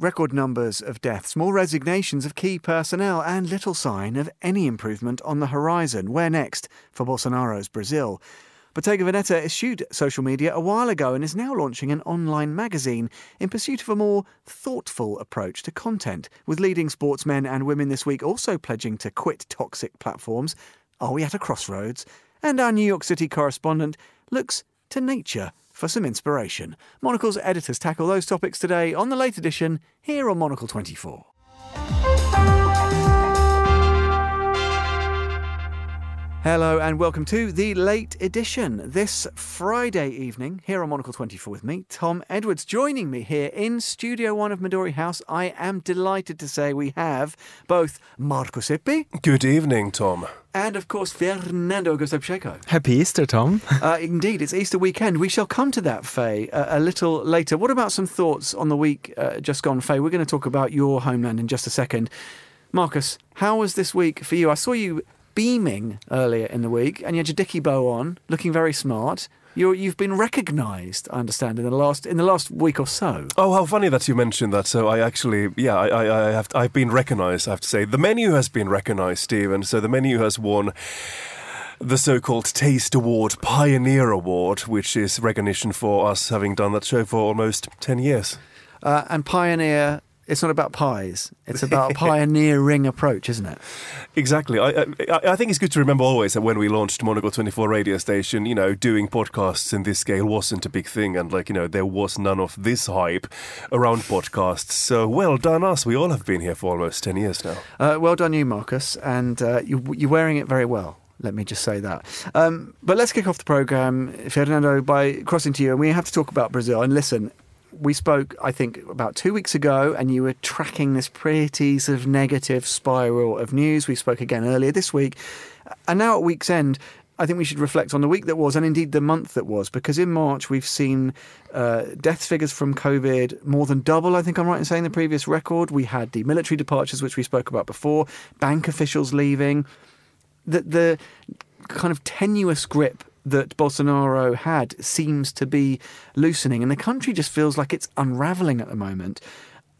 Record numbers of deaths, more resignations of key personnel, and little sign of any improvement on the horizon. Where next for Bolsonaro's Brazil? Bottega Veneta eschewed social media a while ago and is now launching an online magazine in pursuit of a more thoughtful approach to content, with leading sportsmen and women this week also pledging to quit toxic platforms. Are we at a crossroads? And our New York City correspondent looks to nature for some inspiration. Monocle's editors tackle those topics today on the late edition here on Monocle 24. Hello and welcome to the late edition. This Friday evening, here on Monocle 24 with me, Tom Edwards. Joining me here in Studio 1 of Midori House, I am delighted to say we have both Markus Hippi. Good evening, Tom. And of course, Fernando Augusto Happy Easter, Tom. uh, indeed, it's Easter weekend. We shall come to that, Faye, uh, a little later. What about some thoughts on the week uh, just gone, Faye? We're going to talk about your homeland in just a second. Marcus, how was this week for you? I saw you beaming earlier in the week, and you had your dicky bow on, looking very smart. you have been recognised, I understand, in the last in the last week or so. Oh, how funny that you mentioned that. So I actually, yeah, I, I, I have, I've been recognised. I have to say, the menu has been recognised, Stephen. So the menu has won the so-called Taste Award Pioneer Award, which is recognition for us having done that show for almost ten years. Uh, and Pioneer it's not about pies. It's about a pioneering approach, isn't it? Exactly. I, I, I, think it's good to remember always that when we launched Monocle 24 radio station, you know, doing podcasts in this scale wasn't a big thing. And, like, you know, there was none of this hype around podcasts. So well done us. We all have been here for almost 10 years now. Uh, well done you, Marcus. And uh, you, you're wearing it very well. Let me just say that. Um, but let's kick off the programme, Fernando, by crossing to you. And we have to talk about Brazil. And listen, we spoke, I think, about two weeks ago, and you were tracking this pretty sort of negative spiral of news. We spoke again earlier this week. And now at week's end, I think we should reflect on the week that was and indeed the month that was, because in March we've seen uh, death figures from COVID more than double, I think I'm right in saying, the previous record. We had the military departures, which we spoke about before, bank officials leaving. The, the kind of tenuous grip that Bolsonaro had seems to be loosening, and the country just feels like it's unraveling at the moment.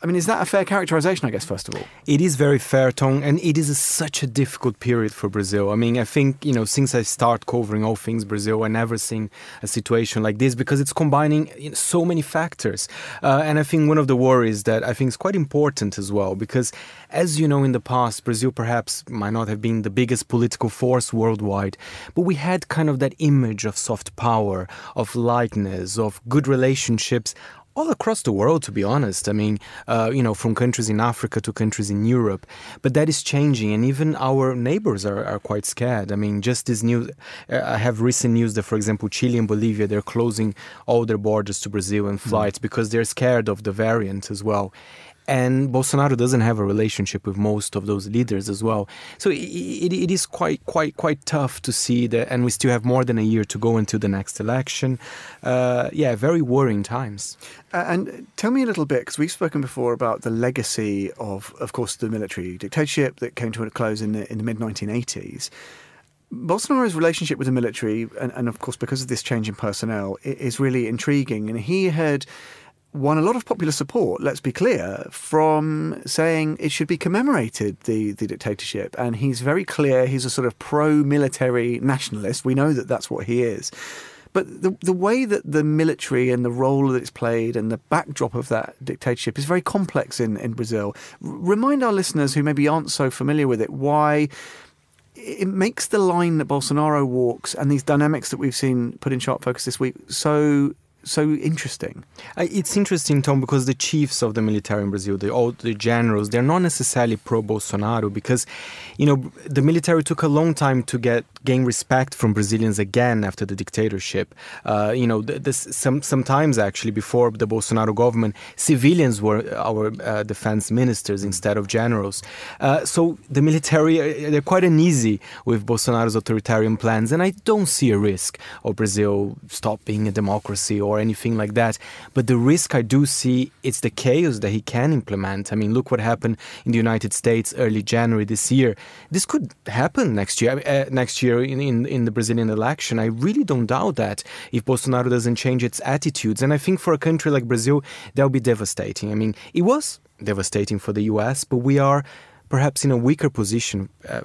I mean, is that a fair characterization, I guess, first of all? It is very fair, Tom, and it is a, such a difficult period for Brazil. I mean, I think, you know, since I start covering all things Brazil, I never seen a situation like this because it's combining you know, so many factors. Uh, and I think one of the worries that I think is quite important as well, because as you know, in the past, Brazil perhaps might not have been the biggest political force worldwide, but we had kind of that image of soft power, of lightness, of good relationships all across the world, to be honest. I mean, uh, you know, from countries in Africa to countries in Europe. But that is changing, and even our neighbors are, are quite scared. I mean, just this news, uh, I have recent news that, for example, Chile and Bolivia, they're closing all their borders to Brazil and flights mm. because they're scared of the variant as well. And Bolsonaro doesn't have a relationship with most of those leaders as well. So it, it, it is quite, quite, quite tough to see that. And we still have more than a year to go into the next election. Uh, yeah, very worrying times. Uh, and tell me a little bit, because we've spoken before about the legacy of, of course, the military dictatorship that came to a close in the, in the mid 1980s. Bolsonaro's relationship with the military, and, and, of course, because of this change in personnel, is really intriguing. And he had won a lot of popular support, let's be clear, from saying it should be commemorated, the, the dictatorship. And he's very clear he's a sort of pro military nationalist. We know that that's what he is. But the, the way that the military and the role that it's played and the backdrop of that dictatorship is very complex in, in Brazil. Remind our listeners who maybe aren't so familiar with it why it makes the line that Bolsonaro walks and these dynamics that we've seen put in sharp focus this week so so interesting? It's interesting, Tom, because the chiefs of the military in Brazil, the, all the generals, they're not necessarily pro Bolsonaro because, you know, the military took a long time to get gain respect from Brazilians again after the dictatorship. Uh, you know, this, some sometimes actually before the Bolsonaro government, civilians were our uh, defense ministers instead of generals. Uh, so the military uh, they're quite uneasy with Bolsonaro's authoritarian plans, and I don't see a risk of Brazil stop being a democracy or anything like that. But the risk I do see it's the chaos that he can implement. I mean, look what happened in the United States early January this year. This could happen next year. Uh, next year in, in in the Brazilian election, I really don't doubt that if Bolsonaro doesn't change its attitudes. And I think for a country like Brazil, that would be devastating. I mean, it was devastating for the U.S., but we are perhaps in a weaker position. Uh,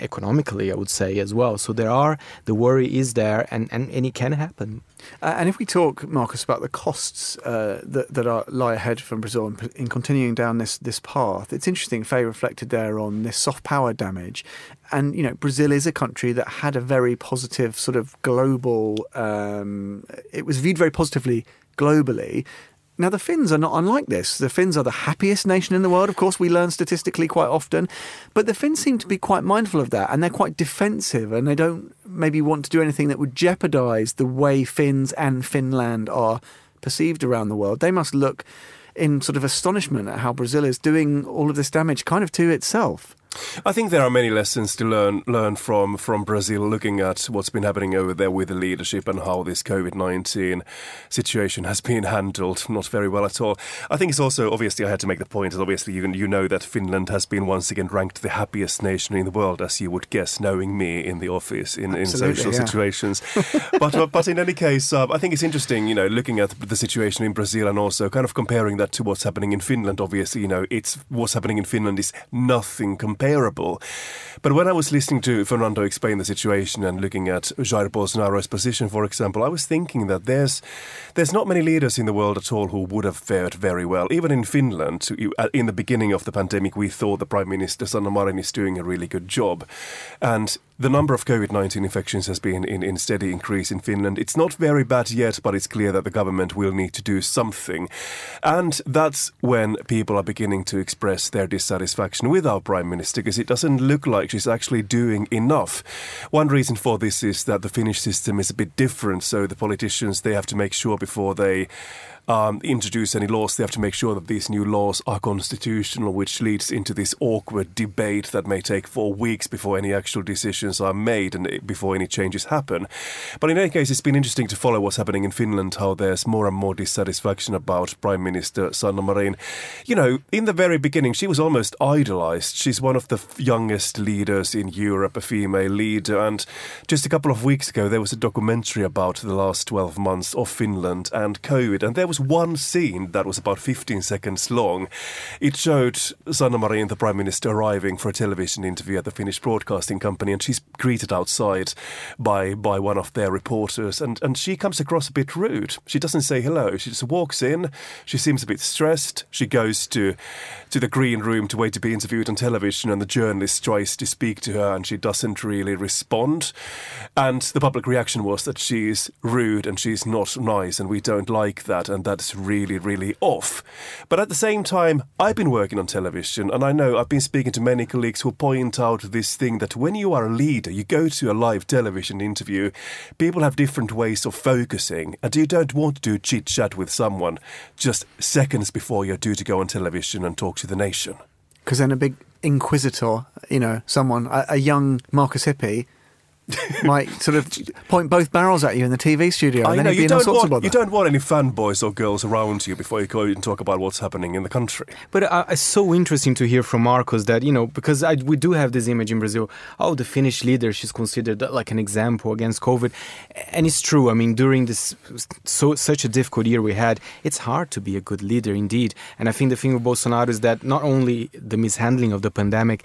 economically, I would say as well. So there are the worry is there, and and, and it can happen. Uh, and if we talk, Marcus, about the costs uh, that that are lie ahead from Brazil in, in, continuing down this this path, it's interesting. Faye reflected there on this soft power damage, and you know Brazil is a country that had a very positive sort of global. Um, it was viewed very positively globally. Now, the Finns are not unlike this. The Finns are the happiest nation in the world, of course, we learn statistically quite often. But the Finns seem to be quite mindful of that and they're quite defensive and they don't maybe want to do anything that would jeopardize the way Finns and Finland are perceived around the world. They must look in sort of astonishment at how Brazil is doing all of this damage kind of to itself. I think there are many lessons to learn learn from from Brazil, looking at what's been happening over there with the leadership and how this COVID nineteen situation has been handled not very well at all. I think it's also obviously I had to make the point that obviously you you know that Finland has been once again ranked the happiest nation in the world, as you would guess, knowing me in the office in, in social yeah. situations. but but in any case, uh, I think it's interesting, you know, looking at the situation in Brazil and also kind of comparing that to what's happening in Finland. Obviously, you know, it's what's happening in Finland is nothing compared comparable. But when I was listening to Fernando explain the situation and looking at Jair Bolsonaro's position, for example, I was thinking that there's there's not many leaders in the world at all who would have fared very well. Even in Finland, uh, in the beginning of the pandemic, we thought the Prime Minister Sanna Marin is doing a really good job, and the number of COVID 19 infections has been in, in steady increase in Finland. It's not very bad yet, but it's clear that the government will need to do something. And that's when people are beginning to express their dissatisfaction with our Prime Minister, because it doesn't look like she's actually doing enough. One reason for this is that the Finnish system is a bit different, so the politicians, they have to make sure before they um, introduce any laws, they have to make sure that these new laws are constitutional, which leads into this awkward debate that may take four weeks before any actual decisions are made and before any changes happen. But in any case, it's been interesting to follow what's happening in Finland, how there's more and more dissatisfaction about Prime Minister Sanna Marin. You know, in the very beginning, she was almost idolized. She's one of the youngest leaders in Europe, a female leader. And just a couple of weeks ago, there was a documentary about the last 12 months of Finland and COVID, and there was one scene that was about 15 seconds long. It showed Sanna Marin, the Prime Minister, arriving for a television interview at the Finnish Broadcasting Company, and she's greeted outside by by one of their reporters, and, and she comes across a bit rude. She doesn't say hello. She just walks in. She seems a bit stressed. She goes to to the green room to wait to be interviewed on television, and the journalist tries to speak to her, and she doesn't really respond. And the public reaction was that she's rude and she's not nice, and we don't like that, and that's really, really off. But at the same time, I've been working on television, and I know I've been speaking to many colleagues who point out this thing that when you are a leader, you go to a live television interview, people have different ways of focusing, and you don't want to do chit chat with someone just seconds before you're due to go on television and talk to the nation. Because then a big inquisitor, you know, someone, a, a young Markus Hippi, might sort of point both barrels at you in the TV studio. I and know, you don't want, you don't want any fanboys or girls around you before you go and talk about what's happening in the country. But uh, it's so interesting to hear from Marcos that, you know, because I, we do have this image in Brazil, oh, the Finnish leader, she's considered like an example against COVID. And it's true. I mean, during this so such a difficult year we had, it's hard to be a good leader indeed. And I think the thing with Bolsonaro is that not only the mishandling of the pandemic,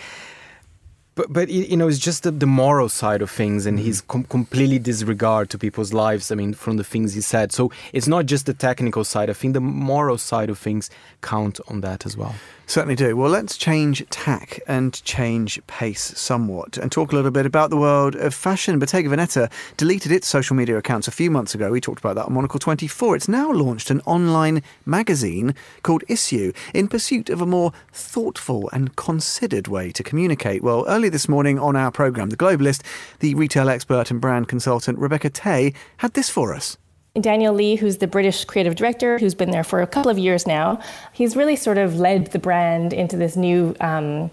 but but you know it's just the, the moral side of things and mm-hmm. he's com- completely disregard to people's lives i mean from the things he said so it's not just the technical side i think the moral side of things count on that as well Certainly do. Well, let's change tack and change pace somewhat and talk a little bit about the world of fashion. Bottega Veneta deleted its social media accounts a few months ago. We talked about that on Monocle 24. It's now launched an online magazine called Issue in pursuit of a more thoughtful and considered way to communicate. Well, early this morning on our programme, The Globalist, the retail expert and brand consultant Rebecca Tay had this for us. Daniel Lee, who's the British creative director, who's been there for a couple of years now, he's really sort of led the brand into this new um,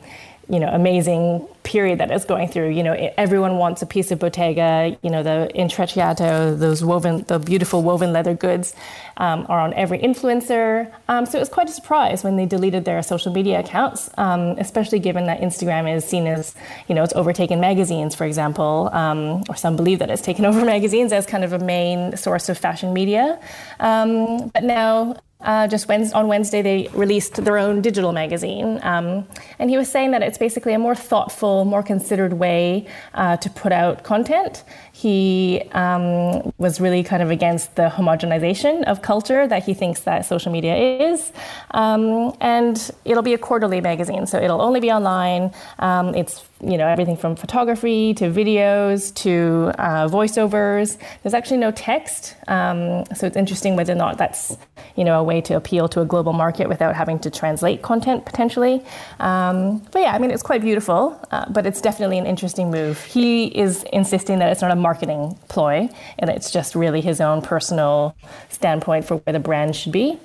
you know, amazing period that it's going through. You know, everyone wants a piece of Bottega. You know, the intrecciato, those woven, the beautiful woven leather goods, um, are on every influencer. Um, so it was quite a surprise when they deleted their social media accounts, um, especially given that Instagram is seen as, you know, it's overtaken magazines, for example, um, or some believe that it's taken over magazines as kind of a main source of fashion media. Um, but now uh, just Wednesday, on Wednesday, they released their own digital magazine. Um, and he was saying that it's basically a more thoughtful, more considered way uh, to put out content. He um, was really kind of against the homogenization of culture that he thinks that social media is. Um, and it'll be a quarterly magazine, so it'll only be online. Um, it's you know everything from photography to videos to uh, voiceovers. There's actually no text, um, so it's interesting whether or not that's you know a way to appeal to a global market without having to translate content potentially. Um, but yeah, I mean it's quite beautiful, uh, but it's definitely an interesting move. He is insisting that it's not a marketing ploy and it's just really his own personal standpoint for where the brand should be.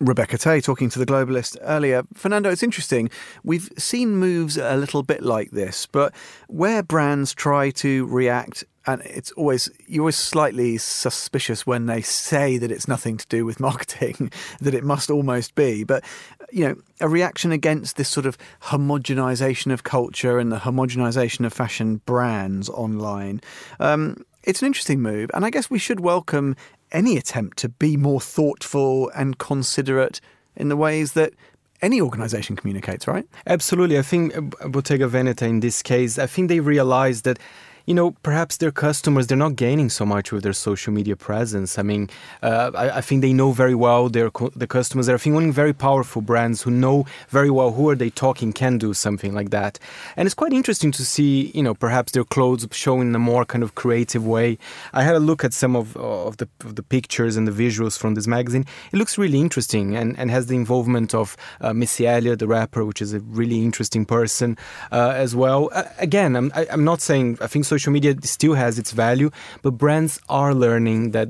Rebecca Tay talking to the Globalist earlier. Fernando, it's interesting. We've seen moves a little bit like this, but where brands try to react, and it's always, you're always slightly suspicious when they say that it's nothing to do with marketing, that it must almost be. But, you know, a reaction against this sort of homogenization of culture and the homogenization of fashion brands online. Um, it's an interesting move, and I guess we should welcome any attempt to be more thoughtful and considerate in the ways that any organization communicates, right? Absolutely. I think uh, Bottega Veneta in this case, I think they realized that you know, perhaps their customers, they're not gaining so much with their social media presence. I mean, uh, I, I, think they know very well their the customers. I think only very powerful brands who know very well who are they talking can do something like that. And it's quite interesting to see, you know, perhaps their clothes shown in a more kind of creative way. I had a look at some of, of, the, of the pictures and the visuals from this magazine. It looks really interesting and, and has the involvement of uh, Missy Elliott, the rapper, which is a really interesting person uh, as well. Uh, again, I'm, I, am i am not saying, I think social media still has its value, but brands are learning that,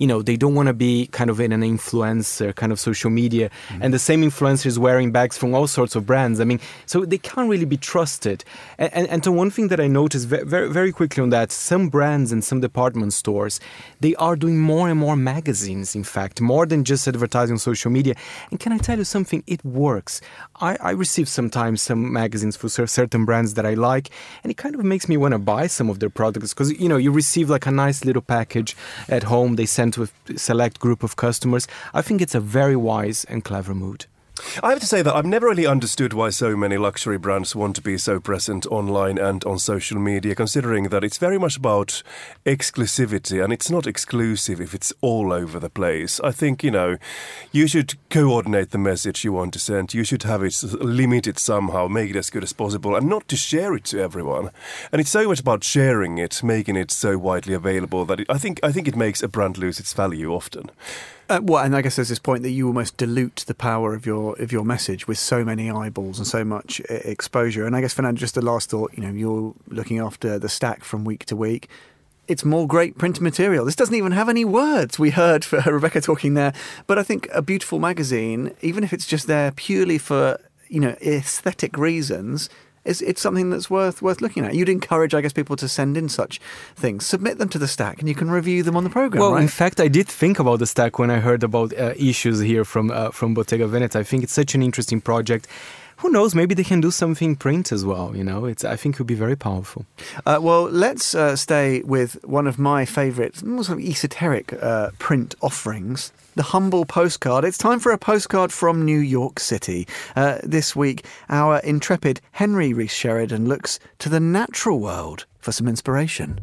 you know, they don't want to be kind of in an influencer kind of social media. Mm-hmm. And the same influencer is wearing bags from all sorts of brands. I mean, so they can't really be trusted. And, and, and so one thing that I noticed very, very quickly on that, some brands and some department stores, they are doing more and more magazines, in fact, more than just advertising on social media. And can I tell you something? It works. I, I receive sometimes some magazines for certain brands that I like, and it kind of makes me want to buy some of their products because you know you receive like a nice little package at home they send to a select group of customers. I think it's a very wise and clever move. I have to say that I've never really understood why so many luxury brands want to be so present online and on social media, considering that it's very much about exclusivity and it's not exclusive if it's all over the place. I think, you know, you should coordinate the message you want to send. You should have it limited somehow, make it as good as possible, and not to share it to everyone. And it's so much about sharing it, making it so widely available that it, I think I think it makes a brand lose its value often. Uh, well, and I guess there's this point that you almost dilute the power of your of your message with so many eyeballs and so much uh, exposure. And I guess, Fernando, just a last thought. You know, you're looking after the stack from week to week. It's more great print material. This doesn't even have any words. We heard for Rebecca talking there, but I think a beautiful magazine, even if it's just there purely for you know aesthetic reasons, it's, it's something that's worth worth looking at. You'd encourage, I guess, people to send in such things, submit them to the stack, and you can review them on the program. Well, right? in fact, I did think about the stack when I heard about uh, issues here from uh, from Bottega Veneta. I think it's such an interesting project who knows? Maybe they can do something print as well. You know, it's I think it would be very powerful. Uh, well, let's uh, stay with one of my favourite, sort of esoteric uh, print offerings. The humble postcard. It's time for a postcard from New York City. Uh, this week, our intrepid Henry Rees Sheridan looks to the natural world for some inspiration.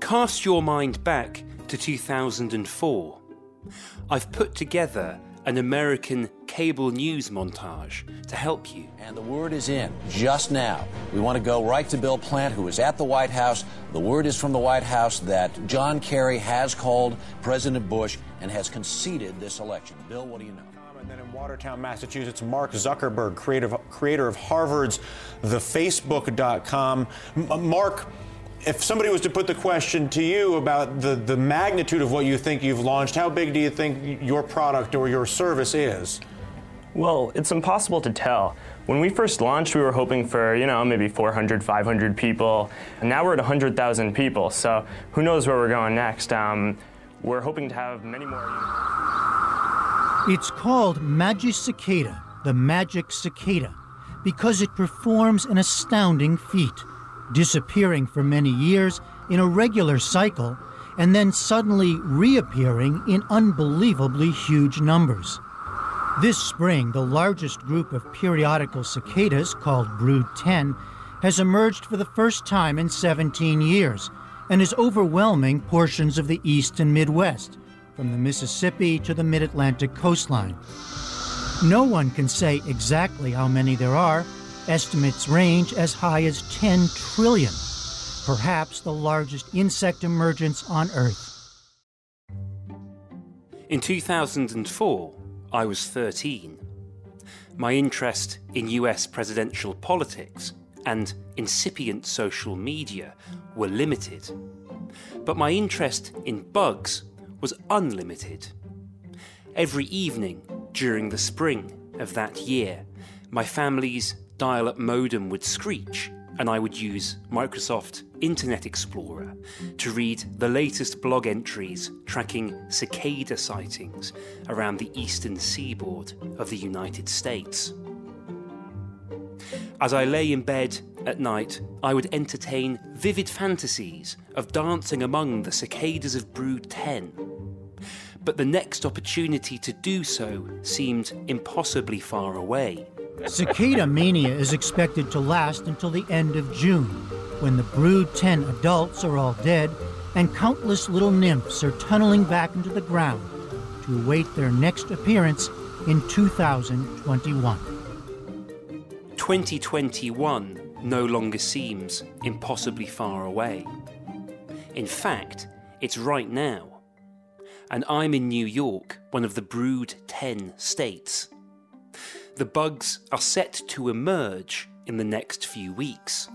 Cast your mind back to 2004. I've put together an American cable news montage to help you. And the word is in just now. We want to go right to Bill Plante, who is at the White House. The word is from the White House that John Kerry has called President Bush and has conceded this election. Bill, what do you know? And then in Watertown, Massachusetts, Mark Zuckerberg, creative, creator of Harvard's TheFacebook.com. Mark, if somebody was to put the question to you about the, the magnitude of what you think you've launched, how big do you think your product or your service is? Well, it's impossible to tell. When we first launched, we were hoping for, you know, maybe 400, 500 people. And now we're at 100,000 people. So who knows where we're going next. Um, we're hoping to have many more. It's called Magic Cicada, the magic cicada, because it performs an astounding feat, disappearing for many years in a regular cycle and then suddenly reappearing in unbelievably huge numbers. This spring, the largest group of periodical cicadas, called Brood 10, has emerged for the first time in 17 years and is overwhelming portions of the East and Midwest, from the Mississippi to the mid Atlantic coastline. No one can say exactly how many there are. Estimates range as high as 10 trillion, perhaps the largest insect emergence on Earth. In 2004, I was 13. My interest in US presidential politics and incipient social media were limited. But my interest in bugs was unlimited. Every evening during the spring of that year, my family's dial up modem would screech and I would use Microsoft Internet Explorer to read the latest blog entries tracking cicada sightings around the eastern seaboard of the United States. As I lay in bed at night, I would entertain vivid fantasies of dancing among the cicadas of Brood 10. But the next opportunity to do so seemed impossibly far away. Cicada mania is expected to last until the end of June, when the brood 10 adults are all dead and countless little nymphs are tunneling back into the ground to await their next appearance in 2021. 2021 no longer seems impossibly far away. In fact, it's right now. And I'm in New York, one of the Brood 10 states the bugs are set to emerge in the next few weeks.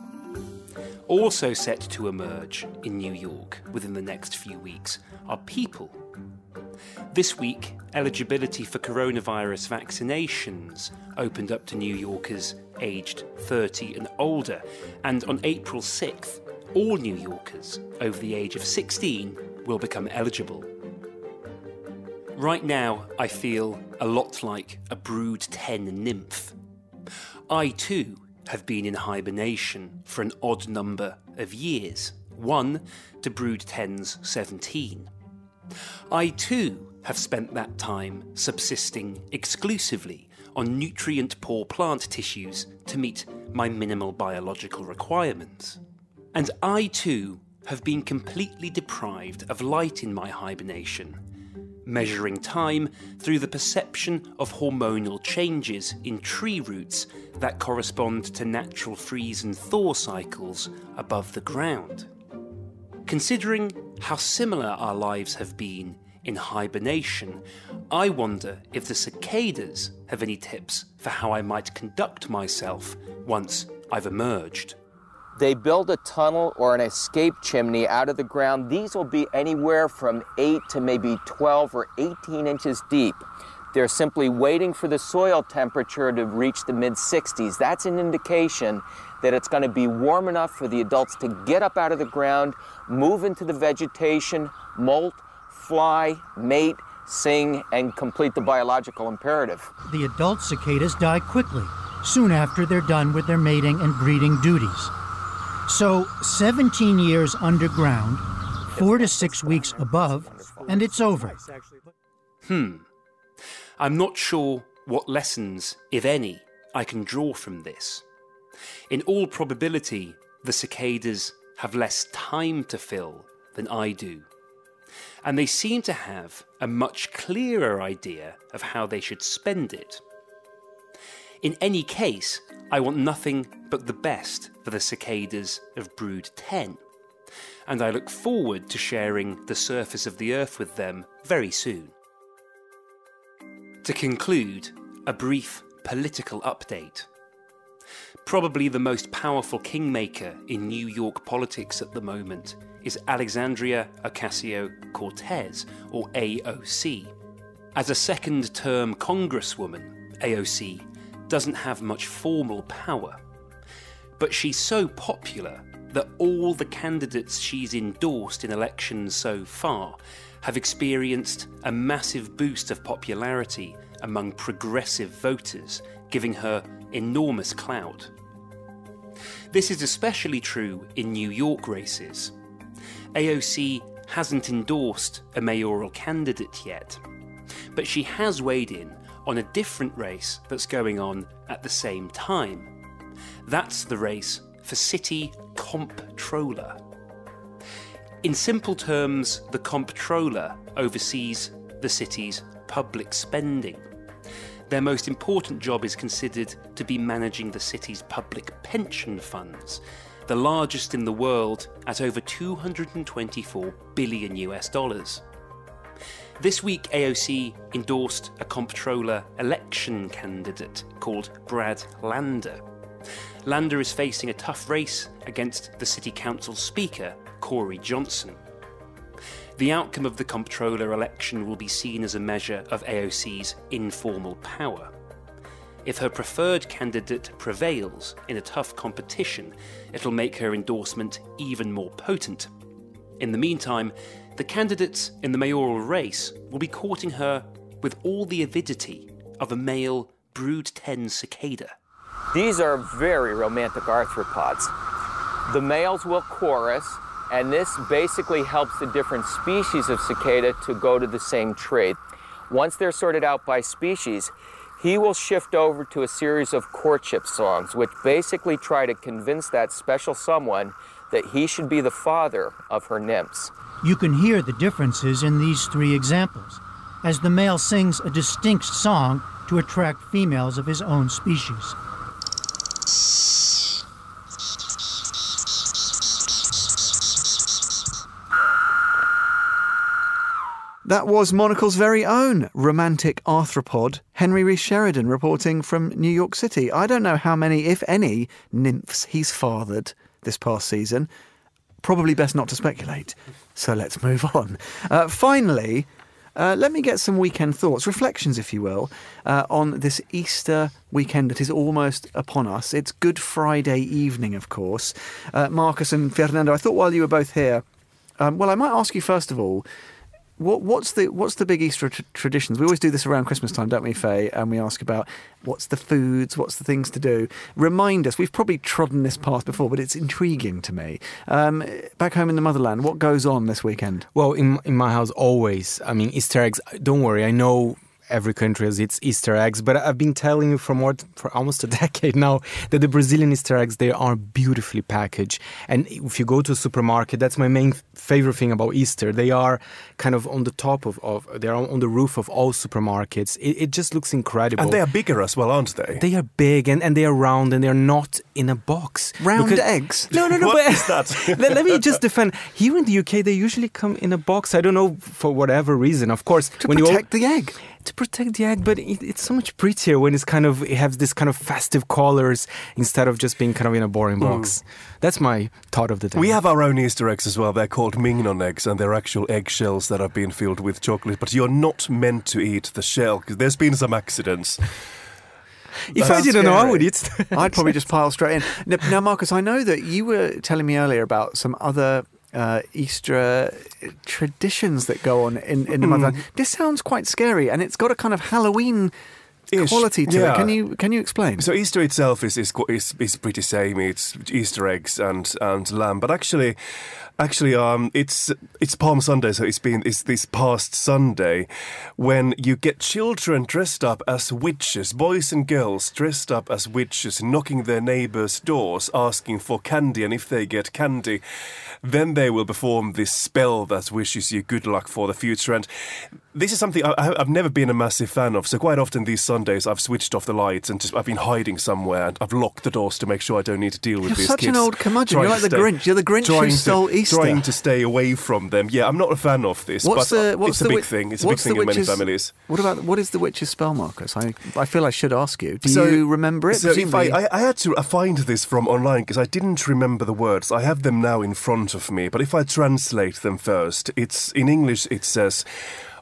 Also set to emerge in New York within the next few weeks are people. This week, eligibility for coronavirus vaccinations opened up to New Yorkers aged 30 and older, and on April 6th, all New Yorkers over the age of 16 will become eligible. Right now, I feel a lot like a brood 10 nymph. I too have been in hibernation for an odd number of years, one to brood 10's 17. I too have spent that time subsisting exclusively on nutrient poor plant tissues to meet my minimal biological requirements. And I too have been completely deprived of light in my hibernation measuring time through the perception of hormonal changes in tree roots that correspond to natural freeze and thaw cycles above the ground. Considering how similar our lives have been in hibernation, I wonder if the cicadas have any tips for how I might conduct myself once I've emerged. They build a tunnel or an escape chimney out of the ground. These will be anywhere from 8 to maybe 12 or 18 inches deep. They're simply waiting for the soil temperature to reach the mid 60s. That's an indication that it's going to be warm enough for the adults to get up out of the ground, move into the vegetation, molt, fly, mate, sing, and complete the biological imperative. The adult cicadas die quickly, soon after they're done with their mating and breeding duties. So 17 years underground, four to six weeks above, and it's over. Hmm. I'm not sure what lessons, if any, I can draw from this. In all probability, the cicadas have less time to fill than I do. And they seem to have a much clearer idea of how they should spend it. In any case, I want nothing but the best for the cicadas of Brood 10, and I look forward to sharing the surface of the Earth with them very soon. To conclude, a brief political update. Probably the most powerful kingmaker in New York politics at the moment is Alexandria Ocasio Cortez, or AOC. As a second term congresswoman, AOC doesn't have much formal power, but she's so popular that all the candidates she's endorsed in elections so far have experienced a massive boost of popularity among progressive voters, giving her enormous clout. This is especially true in New York races. AOC hasn't endorsed a mayoral candidate yet, but she has weighed in on a different race that's going on at the same time. That's the race for City Comptroller. In simple terms, the comptroller oversees the city's public spending. Their most important job is considered to be managing the city's public pension funds, the largest in the world at over 224 billion US dollars. This week, AOC endorsed a comptroller election candidate called Brad Lander. Lander is facing a tough race against the City Council Speaker, Corey Johnson. The outcome of the comptroller election will be seen as a measure of AOC's informal power. If her preferred candidate prevails in a tough competition, it'll make her endorsement even more potent. In the meantime, the candidates in the mayoral race will be courting her with all the avidity of a male Brood 10 cicada. These are very romantic arthropods. The males will chorus, and this basically helps the different species of cicada to go to the same tree. Once they're sorted out by species, he will shift over to a series of courtship songs, which basically try to convince that special someone that he should be the father of her nymphs. You can hear the differences in these three examples, as the male sings a distinct song to attract females of his own species. That was Monocle's very own romantic arthropod, Henry Rees Sheridan, reporting from New York City. I don't know how many, if any, nymphs he's fathered this past season. Probably best not to speculate. So let's move on. Uh, finally, uh, let me get some weekend thoughts, reflections, if you will, uh, on this Easter weekend that is almost upon us. It's Good Friday evening, of course. Uh, Marcus and Fernando, I thought while you were both here, um, well, I might ask you first of all. What, what's the what's the big Easter tr- traditions? We always do this around Christmas time, don't we, Faye? And we ask about what's the foods, what's the things to do. Remind us. We've probably trodden this path before, but it's intriguing to me. Um, back home in the motherland, what goes on this weekend? Well, in in my house, always. I mean, Easter eggs. Don't worry, I know every country has its Easter eggs, but I've been telling you for more for almost a decade now that the Brazilian Easter eggs they are beautifully packaged. And if you go to a supermarket, that's my main favorite thing about Easter. They are kind of on the top of, of they're on the roof of all supermarkets. It, it just looks incredible. And they are bigger as well, aren't they? They are big and, and they are round and they are not in a box. Round Because- eggs? No, no, no. What but is that? let, let me just defend. Here in the UK, they usually come in a box. I don't know for whatever reason. Of course, To when you protect the egg. To protect the egg, but it, it's so much prettier when it's kind of it has this kind of festive colors instead of just being kind of in a boring hmm. box. That's my thought of the day. We have our own Easter eggs as well. They're called mignon eggs, and they're actual eggshells that have been filled with chocolate. But you're not meant to eat the shell because there's been some accidents. if I didn't know, I would eat. I'd probably just pile straight in. Now, now, Marcus, I know that you were telling me earlier about some other uh, Easter uh, traditions that go on in, in the motherland. This sounds quite scary, and it's got a kind of Halloween Ish, quality to yeah. it. Can you can you explain? So Easter itself is is is, is pretty samey. It's Easter eggs and and lamb, but actually, actually, um, it's it's Palm Sunday, so it's been it's this past Sunday when you get children dressed up as witches, boys and girls dressed up as witches, knocking their neighbors' doors, asking for candy, and if they get candy, then they will perform this spell that wishes you good luck for the future. And this is something I, I've never been a massive fan of. So quite often these Sundays, I've switched off the lights and just I've been hiding somewhere and I've locked the doors to make sure I don't need to deal with You're these such an old curmudgeon. You're like the Grinch. You're the Grinch who stole Easter. Trying to stay away from them. Yeah, I'm not a fan of this. What's but the what's it's the a big wi- thing. It's a big what's thing the in many witch's- families. What about what is the witch's spell, Marcus? I I feel I should ask you. Do So- you remember it? So if I, I, I had to uh, find this from online because I didn't remember the words. I have them now in front of me, but if I translate them first, it's in English. It says,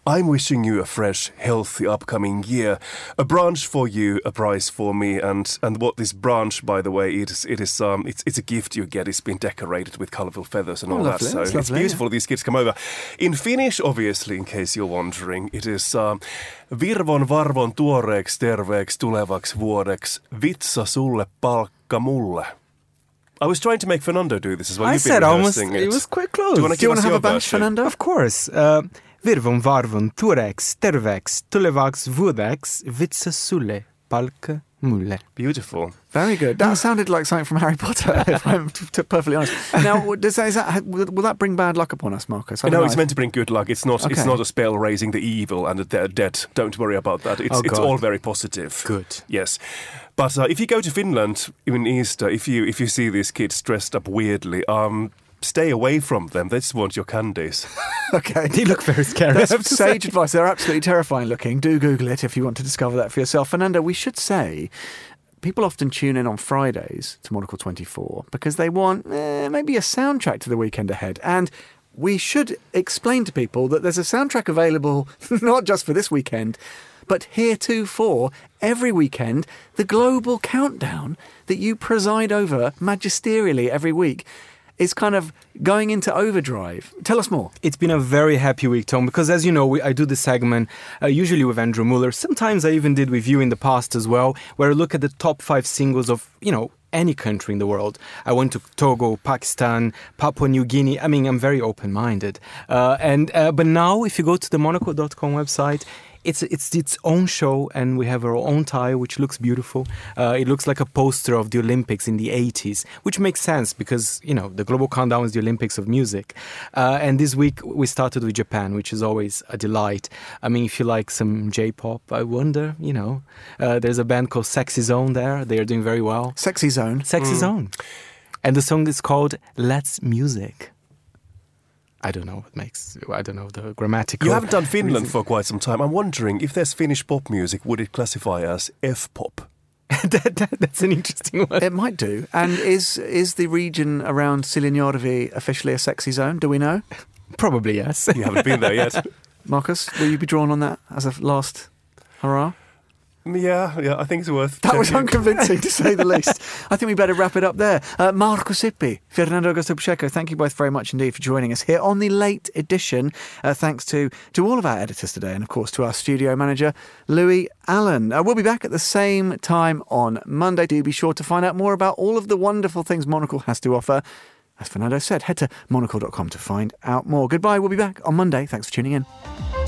I'm wishing you a fresh, healthy upcoming year. A branch for you, a prize for me, and and what this branch, by the way, it is it is um it's it's a gift you get. It's been decorated with colourful feathers and Oh, all lovely. that. So it's lovely, beautiful. These kids come over. In Finnish, obviously, in case you're wondering, it is um, Virvon varvon tuoreeks terveeks tulevaks vuodeksi. Vitsa sulle, palkka mulle. I was trying to make Fernando do this as well. I You've said almost. rehearsing It. was quite close. Do you want to you want to have a version? Fernando? Of course. Uh, virvon varvon tuoreeks terveeks tulevaks vuodeksi. Vitsa sulle palka mulle. Beautiful. Very good. That sounded like something from Harry Potter, if I'm t- t- perfectly honest. Now, does that, is that, will, will that bring bad luck upon us, Marcus? No, know it's if- meant to bring good luck. It's not. It's not a spell raising the evil and the de- dead. Don't worry about that. It's Oh, it's all very positive. Good. Yes, but uh, if you go to Finland in Easter, if you if you see these kids dressed up weirdly, um, stay away from them. They just want your candies. Okay. They look very scary. That's sage say. advice. They're absolutely terrifying looking. Do Google it if you want to discover that for yourself. Fernando, we should say people often tune in on Fridays to Monocle 24 because they want eh, maybe a soundtrack to the weekend ahead. And we should explain to people that there's a soundtrack available not just for this weekend, but heretofore every weekend, the global countdown that you preside over magisterially every week is kind of going into overdrive. Tell us more. It's been a very happy week, Tom, because as you know, we, I do the segment uh, usually with Andrew Mueller. Sometimes I even did with you in the past as well, where I look at the top five singles of, you know, any country in the world. I went to Togo, Pakistan, Papua New Guinea. I mean, I'm very open minded. Uh, and uh, But now, if you go to the Monocle.com website, it's it's its own show, and we have our own tie, which looks beautiful. Uh, it looks like a poster of the Olympics in the 80s, which makes sense because you know the global countdown is the Olympics of music. Uh, and this week we started with Japan, which is always a delight. I mean, if you like some J-pop, I wonder, you know, uh, there's a band called Sexy Zone there. They are doing very well. Sexy Zone. Sexy Zone, and the song is called "Let's Music." I don't know what makes. I don't know the grammatical. You haven't done Finland reason. for quite some time. I'm wondering if there's Finnish pop music, would it classify as F-pop? that, that- that's an interesting one. It might do. And is is the region around Siilinjärvi officially a sexy zone? Do we know? Probably yes. You haven't been there yet. Marcus, will you be drawn on that as a last hurrah? Yeah, yeah. I think it's worth. That was unconvincing, to say the least. I think we better wrap it up there. Uh, Markus Hippi, Fernando Augusto Pacheco, thank you both very much indeed for joining us here on the late edition. Uh, thanks to, to all of our editors today and, of course, to our studio manager, Louis Allen. Uh, we'll be back at the same time on Monday. Do be sure to find out more about all of the wonderful things Monocle has to offer. As Fernando said, head to monocle.com to find out more. Goodbye. We'll be back on Monday. Thanks for tuning in.